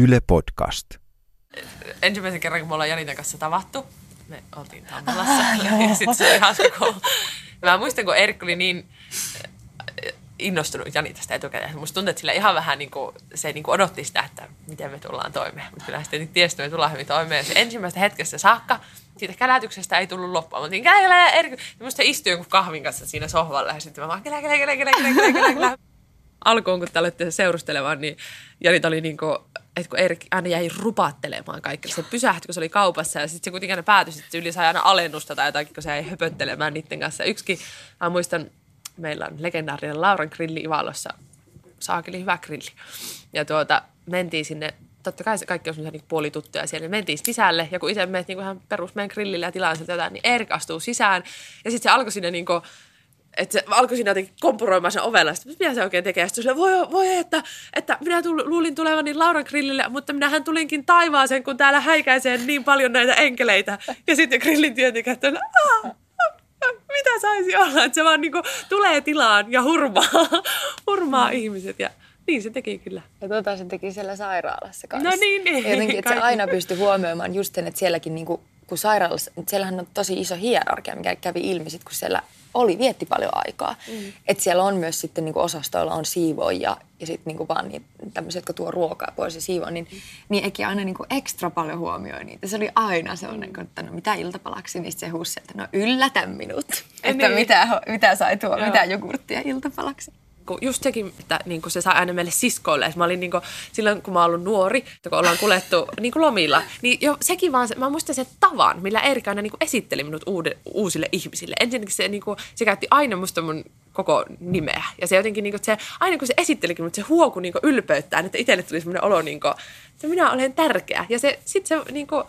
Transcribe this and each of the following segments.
Yle Podcast. ensimmäisen kerran, kun me ollaan Janitan kanssa tavattu, me oltiin Tampalassa ja sitten se oli hauska, kun mä muistan, kun Erik oli niin äh, innostunut Janitasta etukäteen. Musta tuntuu, että sillä ihan vähän niin kuin, se niin kuin odotti sitä, että miten me tullaan toimeen. Mutta kyllä sitten tiesi, että me tullaan hyvin toimeen. Se ensimmäistä hetkestä saakka siitä kälätyksestä ei tullut loppua. Mä oltiin Erik. Ja musta se istui jonkun kahvin kanssa siinä sohvalla ja sitten mä vaan käle, käle, käle, käle, käle, käle, käle. Alkuun, kun te aloitte seurustelemaan, niin Janita oli niin kuin, että kun Erik aina jäi rupaattelemaan kaikille. Se pysähtyi, kun se oli kaupassa ja sitten se kuitenkin aina päätyi, että yli sai aina alennusta tai jotakin, kun se jäi höpöttelemään niiden kanssa. Yksikin, mä muistan, meillä on legendaarinen Lauran grilli Ivalossa. Saakeli hyvä grilli. Ja tuota, mentiin sinne, totta kai se kaikki on semmoisia niin puolituttuja siellä, niin mentiin sisälle. Ja kun itse menet niin ihan perus meidän grillille ja tilaan sieltä jotain, niin Erik astuu sisään. Ja sitten se alkoi sinne niin kuin, että se alkoi siinä jotenkin kompuroimaan sen ovella. Sitten mitä se oikein tekee? Sitten se voi, voi että, että minä tull, luulin tulevani Lauran grillille, mutta minähän tulinkin taivaaseen, kun täällä häikäisee niin paljon näitä enkeleitä. Ja sitten grillin työntekijät että mitä saisi olla? Että se vaan niinku tulee tilaan ja hurmaa, hurmaa mm. ihmiset. Ja niin se teki kyllä. Ja tota se teki siellä sairaalassa kanssa. No niin, niin. Ja jotenkin, että se aina pystyi huomioimaan just sen, että sielläkin niinku, kun sairaalassa, siellähän on tosi iso hierarkia, mikä kävi ilmi sit, kun siellä oli, vietti paljon aikaa. Mm. Että siellä on myös sitten niinku osastoilla on siivoja ja sitten niinku vaan niin, tämmöiset, jotka tuo ruokaa pois ja siivoo, niin, mm. niin Eki aina niinku ekstra paljon huomioi niitä. Se oli aina sellainen, mm. että no mitä iltapalaksi, niin se huusi sieltä, no yllätä minut. että niin. mitä, mitä sai tuo, Joo. mitä jogurttia iltapalaksi kun just sekin, että niin kuin se saa aina meille siskoille. Mä olin niin kuin, silloin, kun mä olin nuori, kun ollaan kuljettu niin kuin lomilla, niin jo sekin vaan, se, mä muistan sen tavan, millä Erika aina niin kuin esitteli minut uude, uusille ihmisille. Ensinnäkin se, niin kuin, se käytti aina musta mun koko nimeä. Ja se jotenkin, niin kuin, se, aina kun se esittelikin, mutta se huoku niin ylpeyttään, että itselle tuli semmoinen olo, niin kuin, että minä olen tärkeä. Ja se, sitten se niin kuin,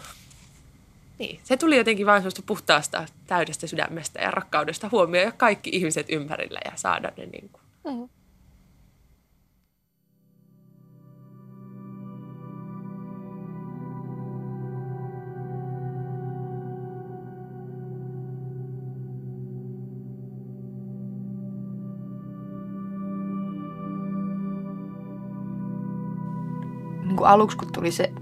niin, se tuli jotenkin vain sellaista puhtaasta, täydestä sydämestä ja rakkaudesta huomioida kaikki ihmiset ympärillä ja saada ne niin kuin, Mm. Niin kuin aluksi kun tuli se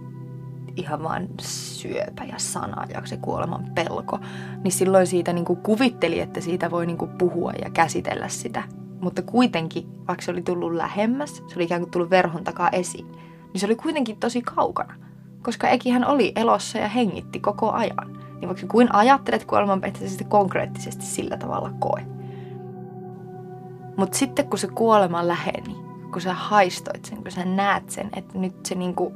ihan vaan syöpä ja sana ja se kuoleman pelko, niin silloin siitä niin kuin kuvitteli, että siitä voi niin kuin puhua ja käsitellä sitä mutta kuitenkin, vaikka se oli tullut lähemmäs, se oli ikään kuin tullut verhon takaa esiin, niin se oli kuitenkin tosi kaukana. Koska Ekihän oli elossa ja hengitti koko ajan. Niin vaikka kuin ajattelet kuoleman että sitten konkreettisesti sillä tavalla koe. Mutta sitten kun se kuolema läheni, kun sä haistoit sen, kun sä näet sen, että nyt se niinku...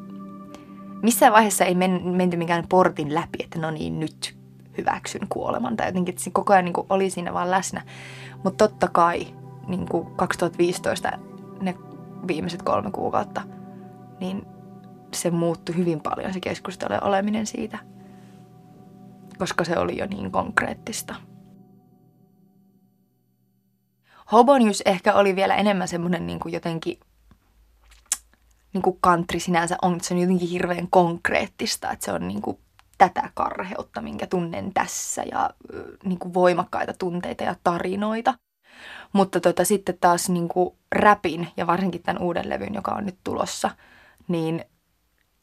Missään vaiheessa ei men, menty mikään portin läpi, että no niin, nyt hyväksyn kuoleman. Tai jotenkin, että se koko ajan niinku oli siinä vaan läsnä. Mutta totta kai niin kuin 2015 ne viimeiset kolme kuukautta, niin se muuttui hyvin paljon se keskustelu oleminen siitä, koska se oli jo niin konkreettista. Hobonius ehkä oli vielä enemmän semmoinen niin kuin jotenkin niin kuin country sinänsä on, se on jotenkin hirveän konkreettista, että se on niin kuin tätä karheutta, minkä tunnen tässä ja niin kuin voimakkaita tunteita ja tarinoita. Mutta tota, sitten taas niin kuin räpin ja varsinkin tämän uuden levyn, joka on nyt tulossa, niin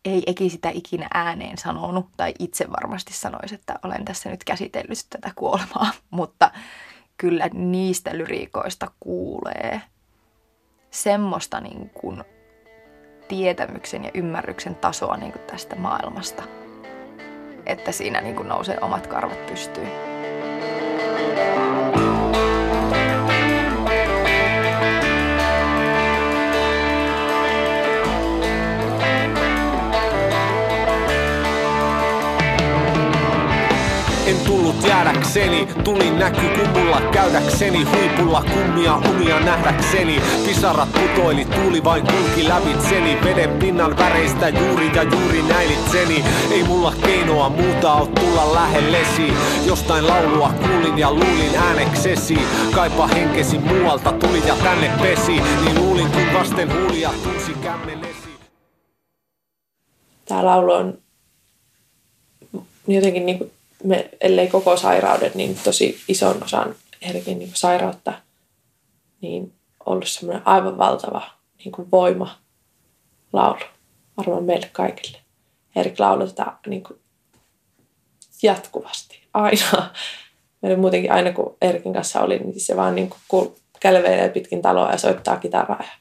ei Eki sitä ikinä ääneen sanonut, tai itse varmasti sanoisi, että olen tässä nyt käsitellyt tätä kuolemaa, mutta kyllä niistä lyriikoista kuulee semmoista niin kuin tietämyksen ja ymmärryksen tasoa niin kuin tästä maailmasta, että siinä niin kuin nousee omat karvat pystyyn. En tullut jäädäkseni, tulin näky kumulla käydäkseni Huipulla kummia unia nähdäkseni. Pisarat putoili, tuuli vain kulki lävitseni. Veden pinnan väreistä juuri ja juuri näilitseni. Ei mulla keinoa muuta oo tulla lähellesi. Jostain laulua kuulin ja luulin ääneksesi. Kaipa henkesi muualta, tuli ja tänne pesi. Niin luulin kun vasten huulia tunsi kämmenesi. Tää laulu on jotenkin niinku me, ellei koko sairauden, niin tosi ison osan Erkin niin sairautta, niin ollut semmoinen aivan valtava niin kuin voima laulu. varmaan meille kaikille. Erik lauloi tätä niin kuin jatkuvasti, aina. Meillä muutenkin aina kun Erikin kanssa oli, niin se vaan niin kuin käveilee pitkin taloa ja soittaa kitaraa ja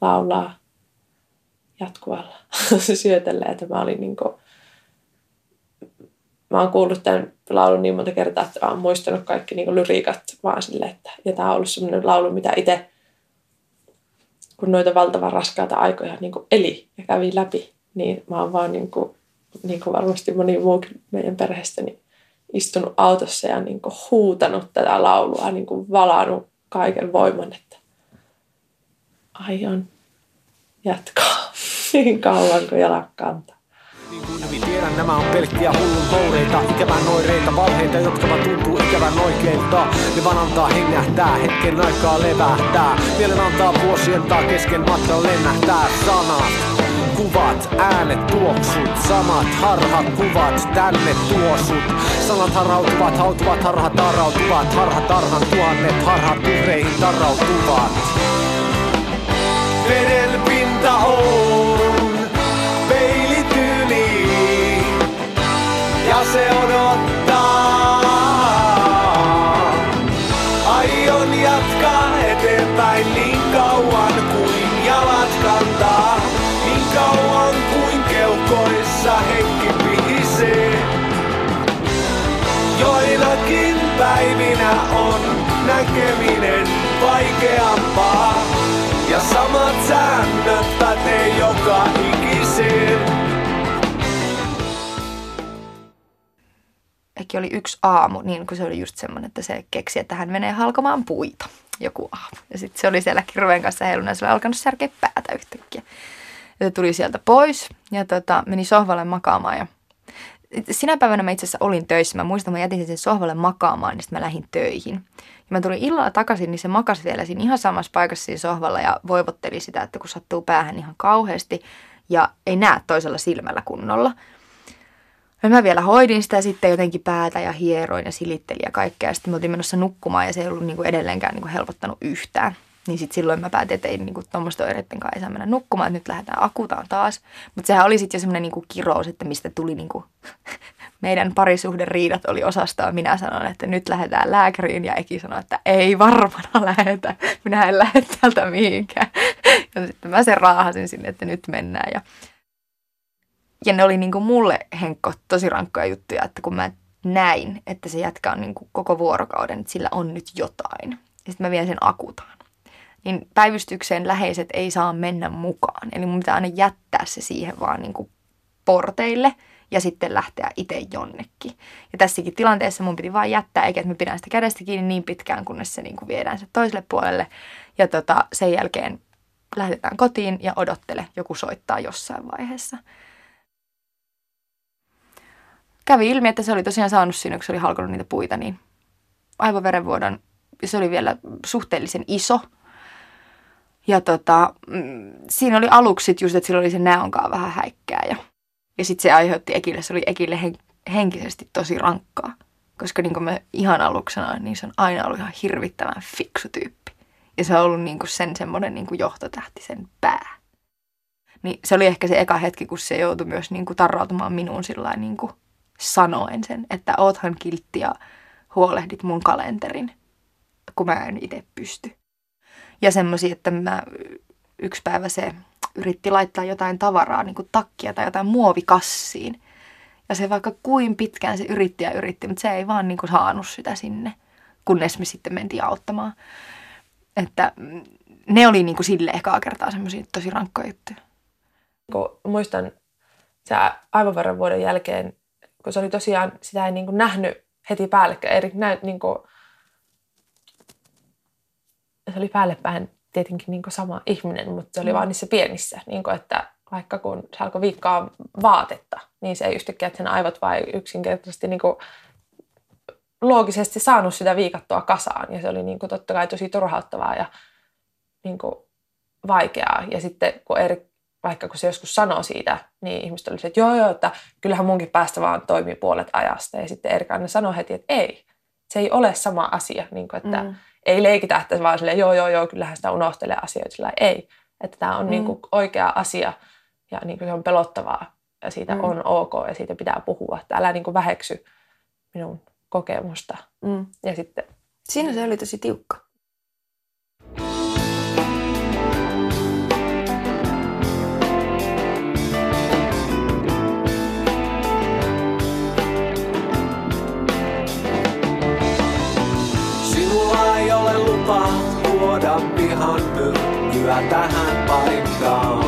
laulaa jatkuvalla syötellä. Että mä olin niin kuin, mä oon kuullut tämän laulun niin monta kertaa, että mä oon muistanut kaikki niin lyriikat vaan sille, että ja tää on ollut semmoinen laulu, mitä itse kun noita valtavan raskaita aikoja niin kuin eli ja kävi läpi, niin mä oon vaan niin kuin, niin kuin varmasti moni muukin meidän perheestä niin istunut autossa ja niin kuin huutanut tätä laulua, niin kuin valannut kaiken voiman, että aion jatkaa niin kauan kuin jalat. Niin tiedän, nämä on pelkkiä hullun toureita, ikävän noireita, valheita, jotka vaan tuntuu ikävän oikeilta. Ne vaan antaa hengähtää, hetken aikaa levähtää. Mielen antaa vuosien taa kesken matkan lennähtää sanat. Kuvat, äänet, tuoksut, samat harhat, kuvat, tänne tuosut. Sanat harhautuvat, hautuvat, harhat tarautuvat, harhat tarhan tuhannet, harhat uhreihin tarautuvat. Veden pinta on se odottaa. Aion jatkaa eteenpäin niin kauan kuin jalat kantaa, niin kauan kuin keuhkoissa henki pihisee. Joinakin päivinä on näkeminen vaikeampaa. Ja samat säännöt pätee joka Ehkä oli yksi aamu, niin kun se oli just semmoinen, että se keksi, että hän menee halkomaan puita joku aamu. Ja sitten se oli siellä kirveen kanssa heilunut ja se oli alkanut särkeä päätä yhtäkkiä. Ja se tuli sieltä pois ja tota, meni sohvalle makaamaan ja sinä päivänä mä itse asiassa olin töissä. Mä muistan, mä jätin sen sohvalle makaamaan, niin sitten mä lähdin töihin. Ja mä tulin illalla takaisin, niin se makasi vielä siinä ihan samassa paikassa siinä sohvalla ja voivotteli sitä, että kun sattuu päähän ihan kauheasti ja ei näe toisella silmällä kunnolla. Ja mä vielä hoidin sitä sitten jotenkin päätä ja hieroin ja silittelin ja kaikkea. Sitten me oltiin menossa nukkumaan ja se ei ollut niinku edelleenkään niinku helpottanut yhtään. Niin sitten silloin mä päätin, että ei niinku tuommoista oireiden kanssa mennä nukkumaan, että nyt lähdetään akutaan taas. Mutta sehän oli sitten jo semmoinen niinku kirous, että mistä tuli niinku meidän parisuhderiidat oli osastoa. Minä sanoin, että nyt lähdetään lääkäriin ja Eki sanoi, että ei varmana lähetä. Minä en lähde täältä mihinkään. Ja sitten mä sen raahasin sinne, että nyt mennään. Ja, ja ne oli niinku mulle, Henkko, tosi rankkoja juttuja, että kun mä näin, että se jätkä on niinku koko vuorokauden, että sillä on nyt jotain. Ja sitten mä vien sen akutaan niin päivystykseen läheiset ei saa mennä mukaan. Eli mun pitää aina jättää se siihen vaan niin kuin porteille ja sitten lähteä itse jonnekin. Ja tässäkin tilanteessa mun piti vaan jättää, eikä että mä pidän sitä kädestä kiinni niin pitkään, kunnes se niin kuin viedään se toiselle puolelle. Ja tota, sen jälkeen lähdetään kotiin ja odottele, joku soittaa jossain vaiheessa. Kävi ilmi, että se oli tosiaan saanut siinä, kun se oli halkonut niitä puita, niin aivoverenvuodon, se oli vielä suhteellisen iso – ja tota, mm, siinä oli aluksi just, että sillä oli se näonkaa vähän häikkää ja, ja sitten se aiheutti Ekille, se oli Ekille hen, henkisesti tosi rankkaa. Koska niin kuin mä ihan aluksi sanoin, niin se on aina ollut ihan hirvittävän fiksu tyyppi. Ja se on ollut niin kuin sen semmoinen niin kuin johtotähti, sen pää. Niin se oli ehkä se eka hetki, kun se joutui myös niin kuin tarrautumaan minuun sillä niin kuin sanoen sen, että oothan kiltti ja huolehdit mun kalenterin, kun mä en itse pysty. Ja semmoisia, että mä yksi päivä se yritti laittaa jotain tavaraa, niin kuin takkia tai jotain muovikassiin. Ja se vaikka kuin pitkään se yritti ja yritti, mutta se ei vaan niin kuin saanut sitä sinne, kunnes me sitten mentiin auttamaan. Että ne oli niin kuin sille ekaa kertaa semmoisia tosi rankkoja juttuja. Kun muistan se aivoveron vuoden jälkeen, kun se oli tosiaan, sitä ei niin kuin nähnyt heti päällekkäin. Erik näyt niin kuin se oli päälle päin tietenkin niin sama ihminen, mutta se oli mm. vaan niissä pienissä, niin kuin, että vaikka kun se alkoi viikkaa vaatetta, niin se ei yhtäkkiä, että sen aivot vai yksinkertaisesti niin kuin loogisesti saanut sitä viikattua kasaan. Ja se oli niin kuin totta kai tosi turhauttavaa ja niin kuin vaikeaa. Ja sitten kun Erik, vaikka kun se joskus sanoo siitä, niin ihmiset oli että joo joo, että kyllähän munkin päästä vaan toimii puolet ajasta. Ja sitten Erik aina sanoi heti, että ei, se ei ole sama asia. Niin kuin, että mm ei leikitä, että vaan silleen, joo, joo, joo, kyllähän sitä unohtelee asioita, sillä ei. Että tämä on mm. niin kuin oikea asia ja niin kuin se on pelottavaa ja siitä mm. on ok ja siitä pitää puhua. Että älä niin kuin väheksy minun kokemusta. Mm. Ja sitten Siinä se oli tosi tiukka. Tähän paikkaan.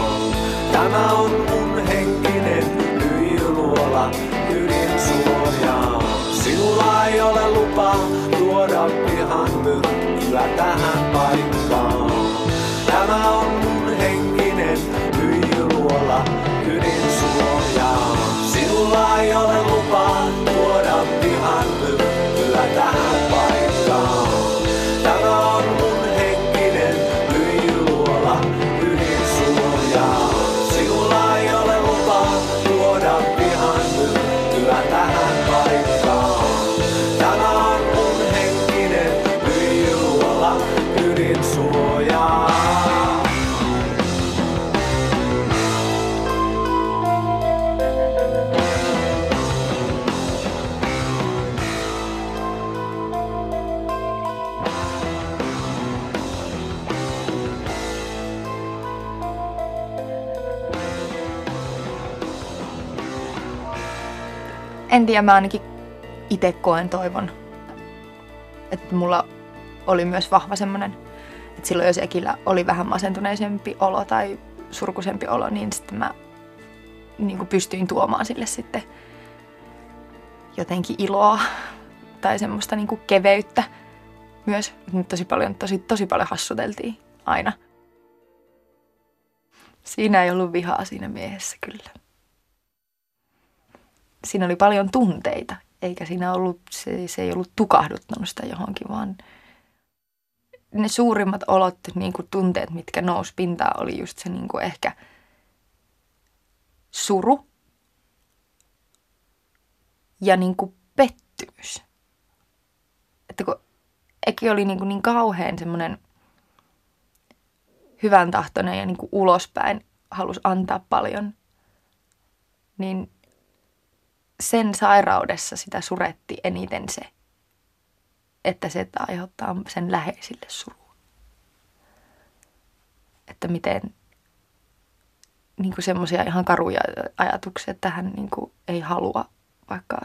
Tämä on mun henkinen lyijyluola ydinsuojaa. Sinulla ei ole lupa tuoda pihan myrkkyä tähän paikkaan. Tämä on En tiedä, mä ainakin itse koen toivon, että mulla oli myös vahva semmoinen, että silloin jos Ekillä oli vähän masentuneisempi olo tai surkuisempi olo, niin sitten mä niin kuin pystyin tuomaan sille sitten jotenkin iloa tai semmoista niin kuin keveyttä myös. Nyt tosi paljon, tosi, tosi paljon hassuteltiin aina. Siinä ei ollut vihaa siinä miehessä kyllä siinä oli paljon tunteita, eikä siinä ollut, se, se ei ollut tukahduttanut sitä johonkin, vaan ne suurimmat olot, niin kuin tunteet, mitkä nousi pintaan, oli just se niin kuin ehkä suru ja niin kuin pettymys. Että kun Eki oli niin, kuin niin kauhean semmoinen hyvän tahtoinen ja niin kuin ulospäin halusi antaa paljon, niin sen sairaudessa sitä suretti eniten se, että se että aiheuttaa sen läheisille surua. Että miten niin semmoisia ihan karuja ajatuksia, että hän niin kuin ei halua vaikka,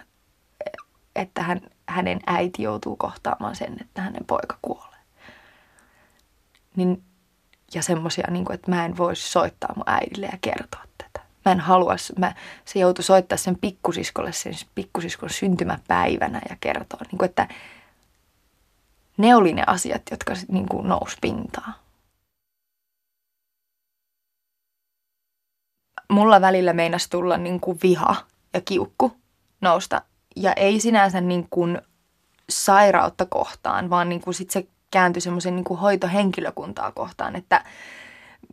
että hän, hänen äiti joutuu kohtaamaan sen, että hänen poika kuolee. Niin, ja semmoisia, niin että mä en voisi soittaa mun äidille ja kertoa. Mä en halua, mä, se joutui soittaa sen pikkusiskolle sen pikkusiskon syntymäpäivänä ja kertoa, niin kuin, että ne oli ne asiat, jotka niin kuin nousi pintaan. Mulla välillä meinas tulla niin kuin viha ja kiukku nousta. Ja ei sinänsä niin kuin sairautta kohtaan, vaan niin kuin sit se kääntyi semmoisen niin hoitohenkilökuntaa kohtaan, että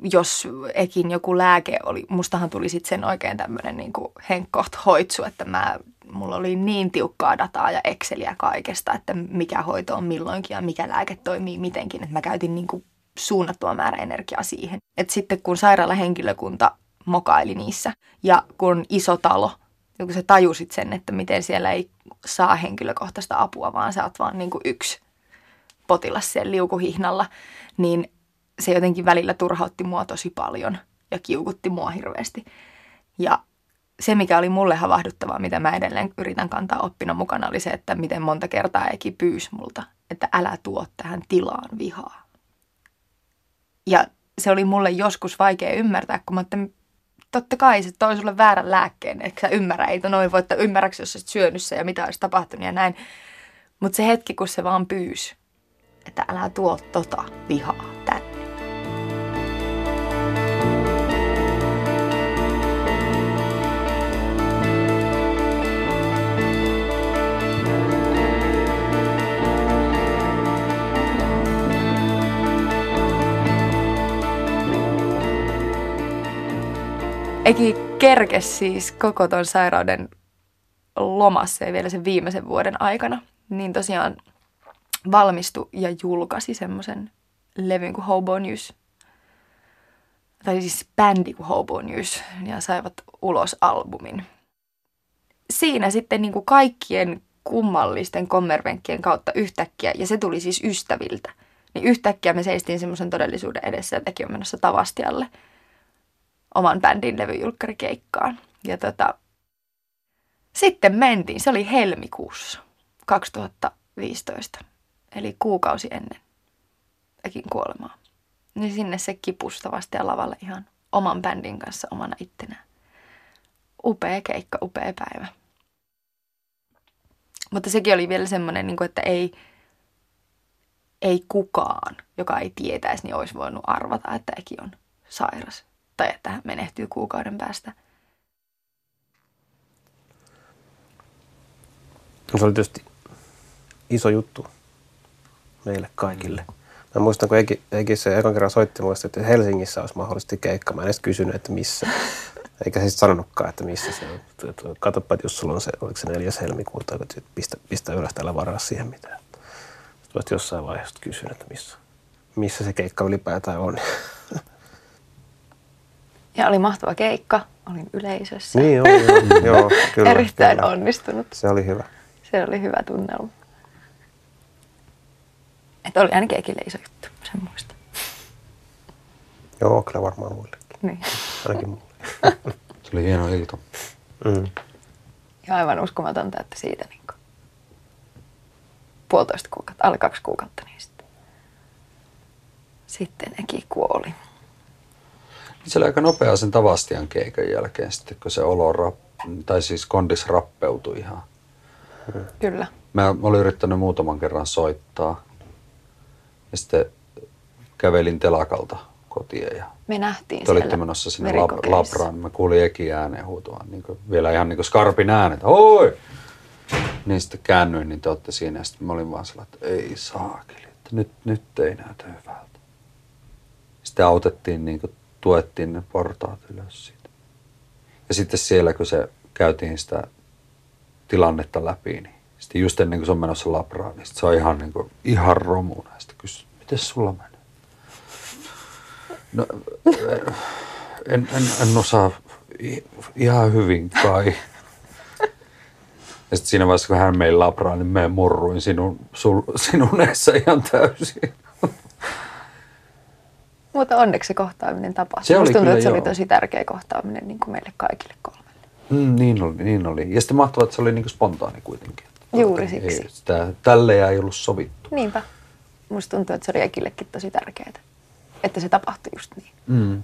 jos ekin joku lääke oli, mustahan tuli sitten sen oikein tämmöinen niin henkkoht hoitsu, että mä, mulla oli niin tiukkaa dataa ja Exceliä kaikesta, että mikä hoito on milloinkin ja mikä lääke toimii mitenkin, että mä käytin niin kuin suunnattua määrä energiaa siihen. Et sitten kun sairaalahenkilökunta mokaili niissä ja kun iso talo, ja kun sä tajusit sen, että miten siellä ei saa henkilökohtaista apua, vaan sä oot vaan niin kuin yksi potilas siellä liukuhihnalla, niin se jotenkin välillä turhautti mua tosi paljon ja kiukutti mua hirveästi. Ja se, mikä oli mulle havahduttavaa, mitä mä edelleen yritän kantaa oppina mukana, oli se, että miten monta kertaa Eki pyysi multa, että älä tuo tähän tilaan vihaa. Ja se oli mulle joskus vaikea ymmärtää, kun mä että totta kai se toi sulle väärän lääkkeen, eikö sä ymmärrä, ei noin voi, että ymmärräksi, jos olisit syönyt ja mitä olisi tapahtunut ja näin. Mutta se hetki, kun se vaan pyysi, että älä tuo tota vihaa Eki kerkes siis koko ton sairauden lomassa ja vielä sen viimeisen vuoden aikana. Niin tosiaan valmistui ja julkaisi semmoisen levyn kuin Hobo News. tai siis bändi kuin Hobo News, ja saivat ulos albumin. Siinä sitten niin kuin kaikkien kummallisten kommervenkkien kautta yhtäkkiä, ja se tuli siis ystäviltä, niin yhtäkkiä me seistiin semmoisen todellisuuden edessä, että on menossa Tavastialle oman bändin levyjulkkarikeikkaan. Ja tota, sitten mentiin, se oli helmikuussa 2015, eli kuukausi ennen Ekin kuolemaa. Niin sinne se kipustavasti ja lavalle ihan oman bändin kanssa omana ittenään. Upea keikka, upea päivä. Mutta sekin oli vielä semmoinen, niin että ei, ei kukaan, joka ei tietäisi, niin olisi voinut arvata, että Eki on sairas. Tai että hän menehtyy kuukauden päästä. Se oli tietysti iso juttu meille kaikille. Mä muistan, kun Eki, se ekan kerran soitti mulle, että Helsingissä olisi mahdollisesti keikka. Mä en edes kysynyt, että missä. Eikä se sitten sanonutkaan, että missä se on. Katsopa, että jos sulla on se, oliko se 4. helmikuuta, että pistä, pistä ylös täällä varaa siihen mitään. Sitten jossain vaiheessa kysyn, että missä, missä se keikka ylipäätään on. Ja oli mahtava keikka. Olin yleisössä. Niin, joo, joo, joo kyllä. Erittäin kyllä. onnistunut. Se oli hyvä. Se oli hyvä tunnelma. Että oli ainakin Ekille iso juttu, sen muista. Joo, kyllä varmaan muillekin. Niin. Ainakin mulle. Se oli hieno ilta. Mm. Ja aivan uskomatonta, että siitä niin kuin puolitoista kuukautta, alle kaksi kuukautta, niin sitten, sitten Eki kuoli. Se oli aika nopea sen Tavastian keikan jälkeen sitten, kun se olo, rap, tai siis kondis rappeutui ihan. Kyllä. Mä olin yrittänyt muutaman kerran soittaa. Ja sitten kävelin telakalta kotiin ja Me nähtiin te olitte menossa sinne lab, labraan. Mä kuulin Eki ääneen huutavan, niin kuin, vielä ihan niin kuin skarpin äänet. Oi! Niin sitten käännyin, niin te olette siinä. Ja sitten mä olin vaan sellainen, että ei saakeli, että nyt, nyt ei näytä hyvältä. Sitten autettiin, niin kuin, tuettiin ne portaat ylös siitä. Ja sitten siellä, kun se käytiin sitä tilannetta läpi, niin sitten just ennen kuin se on menossa labraan, niin se on ihan, niin kuin, ihan romuna. Ja sitten kysyi, miten sulla menee? No, en, en, en osaa ihan hyvin kai. Ja sitten siinä vaiheessa, kun hän mei labraan, niin mä murruin sinun, sul, sinun eessä ihan täysin. Mutta onneksi se kohtaaminen tapahtui. Se oli Musta tuntuu, kyllä, että se oli joo. tosi tärkeä kohtaaminen niin kuin meille kaikille kolmelle. Mm, niin oli, niin oli. Ja sitten mahtavaa, että se oli niin spontaani kuitenkin. Juuri Ei, siksi. sitä, tälle ei ollut sovittu. Niinpä. Musta tuntuu, että se oli Ekillekin tosi tärkeää, että se tapahtui just niin. Mm.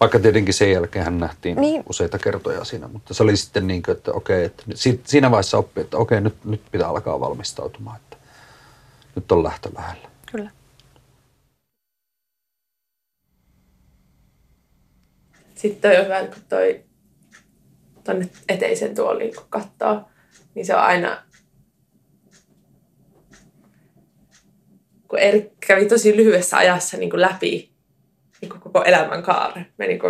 Vaikka tietenkin sen jälkeen hän nähtiin Niin. useita kertoja siinä, mutta se oli sitten niin kuin, että okei, että siinä vaiheessa oppi, että okei, nyt, nyt pitää alkaa valmistautumaan, että nyt on lähtö lähellä. Kyllä. Sitten toi on hyvä, kun toi tonne eteisen tuoliin kun katsoo, niin se on aina, kun Erik kävi tosi lyhyessä ajassa niin kuin läpi niin kuin koko elämän kaaren. Me niin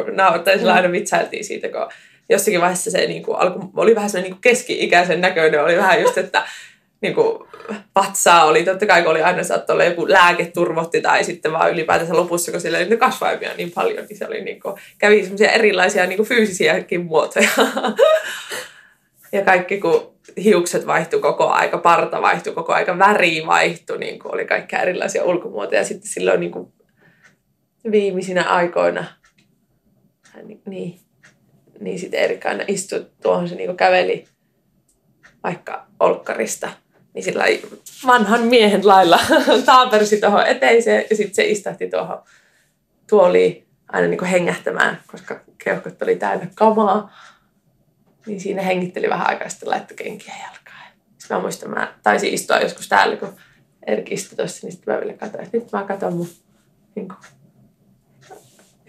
sillä aina vitsailtiin siitä, kun jossakin vaiheessa se niin kuin alku, oli vähän semmoinen niin keski-ikäisen näköinen, oli vähän just, että niin kuin vatsaa oli, totta kai kun oli aina saattoi olla joku lääketurvotti tai sitten vaan ylipäätänsä lopussa, kun sillä oli niitä kasvaimia niin paljon, niin se oli niin kuin, kävi semmoisia erilaisia niin kuin fyysisiäkin muotoja. ja kaikki kun hiukset vaihtui koko aika, parta vaihtui koko aika, väri vaihtui, niin kuin oli kaikkia erilaisia ulkomuotoja. Sitten silloin niin kuin viimeisinä aikoina, niin, niin sitten Erika aina istui tuohon, se niin käveli vaikka olkkarista, niin sillä vanhan miehen lailla taapersi tuohon eteiseen ja sitten se istahti tuohon tuoliin aina niin kuin hengähtämään, koska keuhkot oli täynnä kamaa. Niin siinä hengitteli vähän aikaa, sitten laittoi kenkiä jalkaan. Sitten mä muistan, mä taisin istua joskus täällä, kun Erkki istui tuossa, niin sitten mä vielä katsoin, että nyt mä katson mun niin kuin,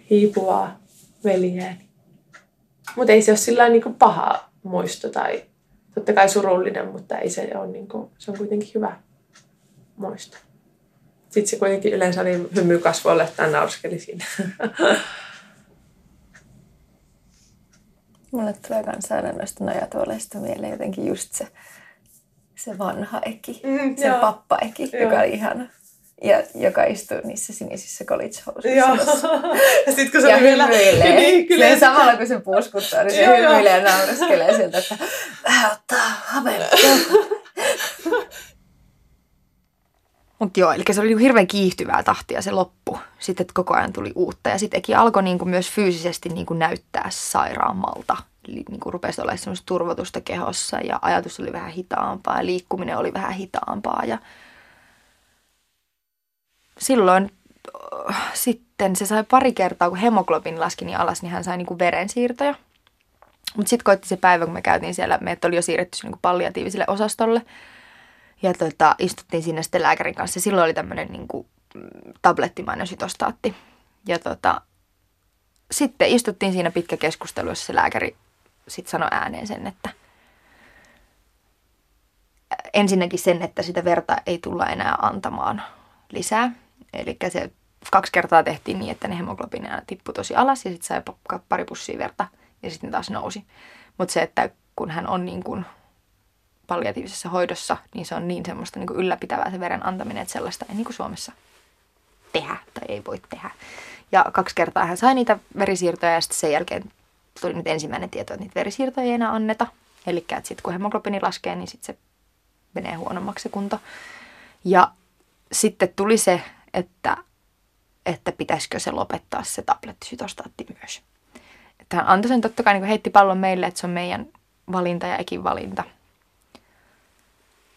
hiipuvaa veljeäni. Mutta ei se ole sillä niin paha muisto tai totta kai surullinen, mutta ei se ole niin kuin, se on kuitenkin hyvä muisto. Sitten se kuitenkin yleensä oli hymy kasvoille, että hän naurskeli siinä. Mulle tulee noista nojatuoleista mieleen jotenkin just se, se vanha eki, Mm, se joo. pappa eki, Joo. joka oli ihana. Ja joka istuu niissä sinisissä college Joo. housuissa. ja sitten kun se ja vielä... hymyilee. Niin, kyllä. Silleen samalla kun se puuskuttaa, niin se Joo, joo. hymyilee ja naureskelee sieltä, että vähän ottaa hameen. Mutta joo, eli se oli niinku hirveän kiihtyvää tahtia se loppu. Sitten että koko ajan tuli uutta. Ja sitten Eki alkoi niinku myös fyysisesti niinku näyttää sairaammalta. Eli niinku rupesi olemaan semmoista turvotusta kehossa ja ajatus oli vähän hitaampaa ja liikkuminen oli vähän hitaampaa. Ja silloin äh, sitten se sai pari kertaa, kun hemoglobin laski niin alas, niin hän sai niinku verensiirtoja. Mutta sitten koitti se päivä, kun me käytiin siellä, meidät oli jo siirretty niinku palliatiiviselle osastolle. Ja tota, istuttiin siinä sitten lääkärin kanssa. Silloin oli tämmöinen niinku, mm, tablettimainen sytostaatti. Ja tota, sitten istuttiin siinä pitkä keskustelu, jossa se lääkäri sitten sanoi ääneen sen, että ensinnäkin sen, että sitä verta ei tulla enää antamaan lisää. Eli se kaksi kertaa tehtiin niin, että ne hemoglobiineja tippui tosi alas ja sitten sai pa- pari pussia verta ja sitten taas nousi. Mutta se, että kun hän on niin kuin palliatiivisessa hoidossa, niin se on niin semmoista niin kuin ylläpitävää se veren antaminen, että sellaista ei niin kuin Suomessa tehdä tai ei voi tehdä. Ja kaksi kertaa hän sai niitä verisiirtoja ja sitten sen jälkeen tuli nyt ensimmäinen tieto, että niitä verisiirtoja ei enää anneta. Eli sitten kun hemoglobiini laskee, niin sitten se menee huonommaksi se kunto. Ja sitten tuli se, että, että pitäisikö se lopettaa se tablettisytostaatti myös. Että hän antoi sen totta kai niin heitti pallon meille, että se on meidän valinta ja ekin valinta.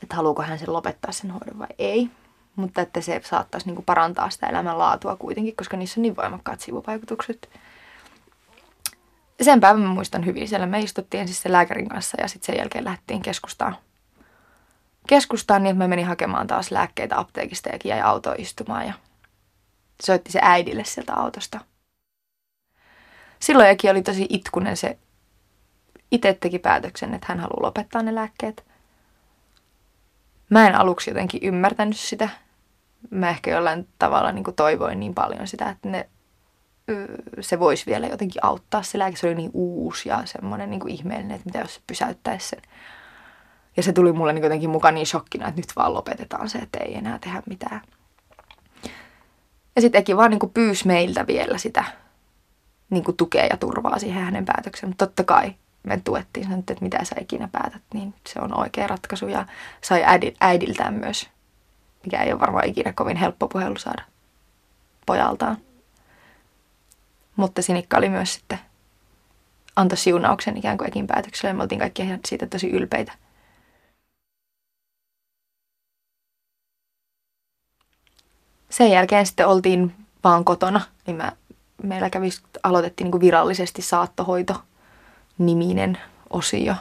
Että haluuko hän sen lopettaa sen hoidon vai ei. Mutta että se saattaisi niin parantaa sitä elämänlaatua kuitenkin, koska niissä on niin voimakkaat sivuvaikutukset. Sen päivän mä muistan hyvin. Siellä me istuttiin siis sen lääkärin kanssa ja sitten sen jälkeen lähdettiin keskustaan keskustaan niin, että mä menin hakemaan taas lääkkeitä apteekista ja jäi autoon istumaan ja soitti se äidille sieltä autosta. Silloin Eki oli tosi itkunen se itse teki päätöksen, että hän haluaa lopettaa ne lääkkeet. Mä en aluksi jotenkin ymmärtänyt sitä. Mä ehkä jollain tavalla niin toivoin niin paljon sitä, että ne, se voisi vielä jotenkin auttaa. Se lääke se oli niin uusi ja semmoinen niin ihmeellinen, että mitä jos se pysäyttäisi sen. Ja se tuli mulle niin jotenkin mukaan niin shokkina, että nyt vaan lopetetaan se, että ei enää tehdä mitään. Ja sitten Eki vaan niin pyysi meiltä vielä sitä niin tukea ja turvaa siihen hänen päätökseen. Mutta totta kai me tuettiin sen, että mitä sä ikinä päätät, niin se on oikea ratkaisu. Ja sai äidil, äidiltään myös, mikä ei ole varmaan ikinä kovin helppo puhelu saada pojaltaan. Mutta Sinikka oli myös sitten antoi siunauksen ikään kuin Ekin päätökselle. Me oltiin kaikki siitä tosi ylpeitä. Sen jälkeen sitten oltiin vaan kotona, niin mä, meillä kävi, aloitettiin niin kuin virallisesti saattohoito niminen osio.